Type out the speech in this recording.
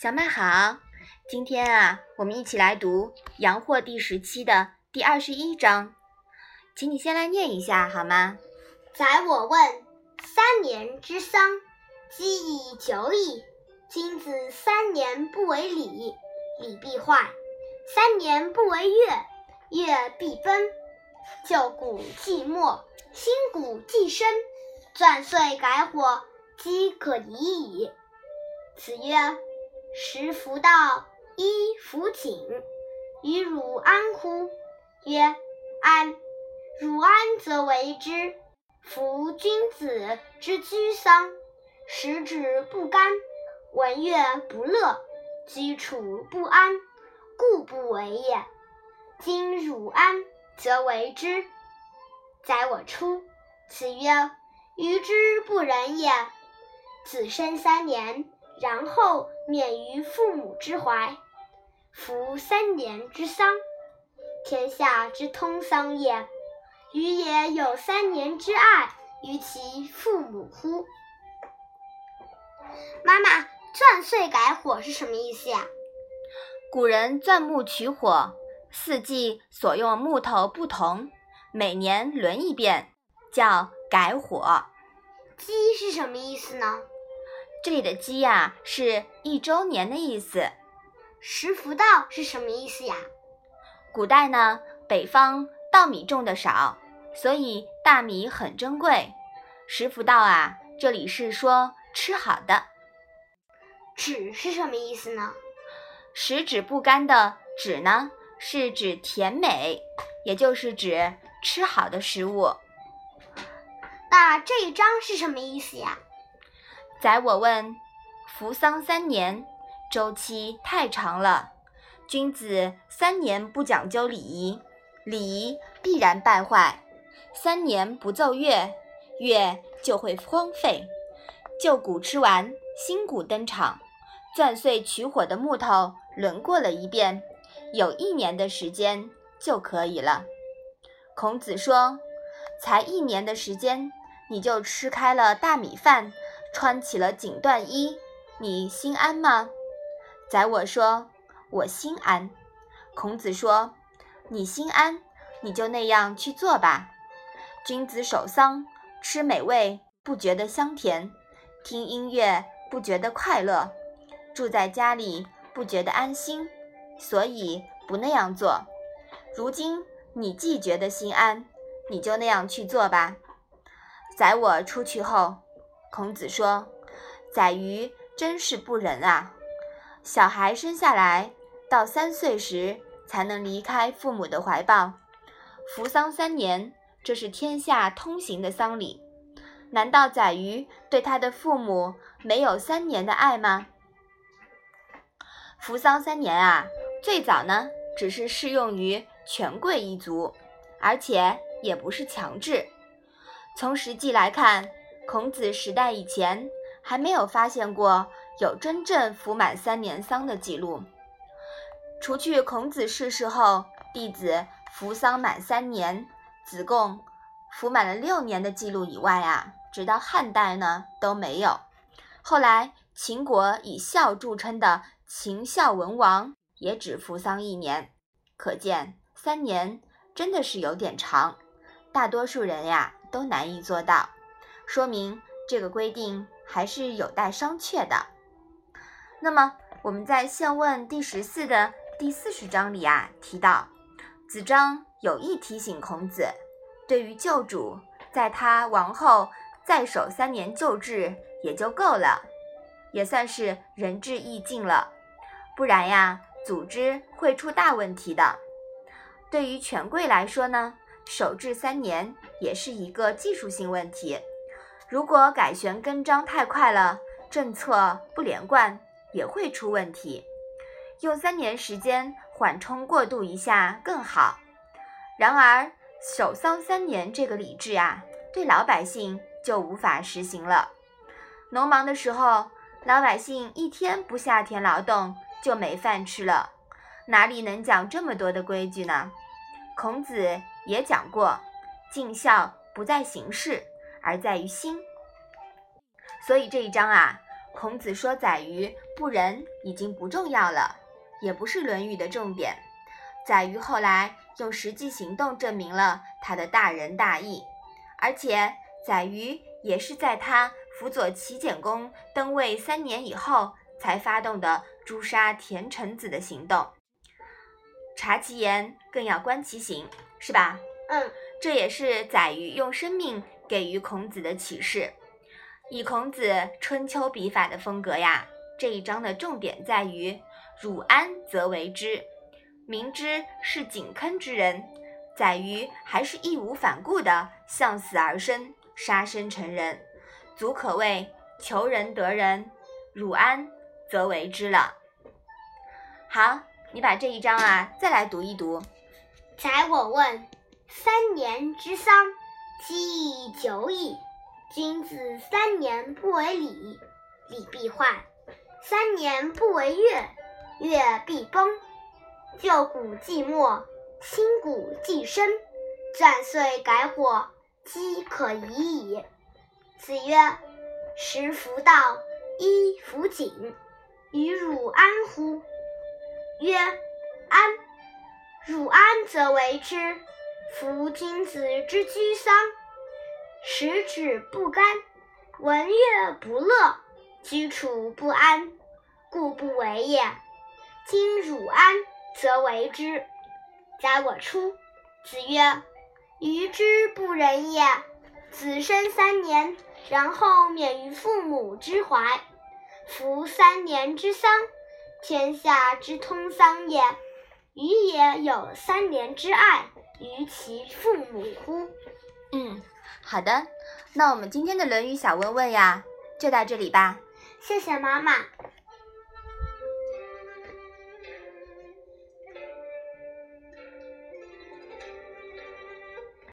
小麦好，今天啊，我们一起来读《阳货》第十期的第二十一章，请你先来念一下好吗？宰我问三年之丧，积以久矣。君子三年不为礼，礼必坏；三年不为乐，乐必崩。旧骨既没，新骨既生。钻碎改火，饥可已矣。子曰：“食弗道，衣弗锦，与汝安乎？”曰：“安。”汝安则为之。夫君子之居丧，食指不甘，闻乐不乐，居处不安，故不为也。今汝安，则为之。宰我出。子曰。于之不仁也。子生三年，然后免于父母之怀。服三年之丧，天下之通丧也。予也有三年之爱于其父母乎？妈妈，钻碎改火是什么意思呀？古人钻木取火，四季所用木头不同，每年轮一遍，叫。改火，鸡是什么意思呢？这里的鸡呀，是一周年的意思。食福稻是什么意思呀？古代呢，北方稻米种的少，所以大米很珍贵。食福稻啊，这里是说吃好的。止是什么意思呢？食指不干的止呢，是指甜美，也就是指吃好的食物。那这一章是什么意思呀？宰我问：服丧三年，周期太长了。君子三年不讲究礼仪，礼仪必然败坏；三年不奏乐，乐就会荒废。旧鼓吃完，新鼓登场。钻碎取火的木头轮过了一遍，有一年的时间就可以了。孔子说：才一年的时间。你就吃开了大米饭，穿起了锦缎衣，你心安吗？宰我说，我心安。孔子说，你心安，你就那样去做吧。君子守丧，吃美味不觉得香甜，听音乐不觉得快乐，住在家里不觉得安心，所以不那样做。如今你既觉得心安，你就那样去做吧。宰我出去后，孔子说：“宰予真是不仁啊！小孩生下来到三岁时才能离开父母的怀抱，服丧三年，这是天下通行的丧礼。难道宰予对他的父母没有三年的爱吗？服丧三年啊，最早呢只是适用于权贵一族，而且也不是强制。”从实际来看，孔子时代以前还没有发现过有真正服满三年丧的记录。除去孔子逝世后，弟子服丧满三年，子贡服满了六年的记录以外啊，直到汉代呢都没有。后来秦国以孝著称的秦孝文王也只服丧一年，可见三年真的是有点长。大多数人呀。都难以做到，说明这个规定还是有待商榷的。那么我们在宪问第十四的第四十章里啊提到，子张有意提醒孔子，对于旧主，在他亡后再守三年旧制也就够了，也算是仁至义尽了。不然呀，组织会出大问题的。对于权贵来说呢？守制三年也是一个技术性问题，如果改弦更张太快了，政策不连贯也会出问题。用三年时间缓冲过渡一下更好。然而，守丧三年这个礼制啊，对老百姓就无法实行了。农忙的时候，老百姓一天不下田劳动就没饭吃了，哪里能讲这么多的规矩呢？孔子。也讲过，尽孝不在形式，而在于心。所以这一章啊，孔子说宰予不仁已经不重要了，也不是《论语》的重点。宰予后来用实际行动证明了他的大仁大义，而且宰予也是在他辅佐齐简公登位三年以后才发动的诛杀田成子的行动。察其言，更要观其行，是吧？嗯，这也是宰予用生命给予孔子的启示。以孔子春秋笔法的风格呀，这一章的重点在于汝安则为之。明知是井坑之人，宰予还是义无反顾地向死而生，杀身成仁，足可谓求仁得仁，汝安则为之了。好，你把这一章啊再来读一读。宰我问：三年之丧，积亦久矣。君子三年不为礼，礼必坏；三年不为乐，乐必崩。旧古既没，新古既生。战岁改火，饥可已矣。子曰：“食弗道，衣弗锦，与汝安乎？”曰：“安。”汝安则为之。夫君子之居丧，食指不甘，闻乐不乐，居处不安，故不为也。今汝安，则为之。宰我出。子曰：“于之不仁也。子生三年，然后免于父母之怀。夫三年之丧，天下之通丧也。予也有三年之爱于其父母乎？”嗯，好的，那我们今天的《论语》小问问呀，就到这里吧。谢谢妈妈。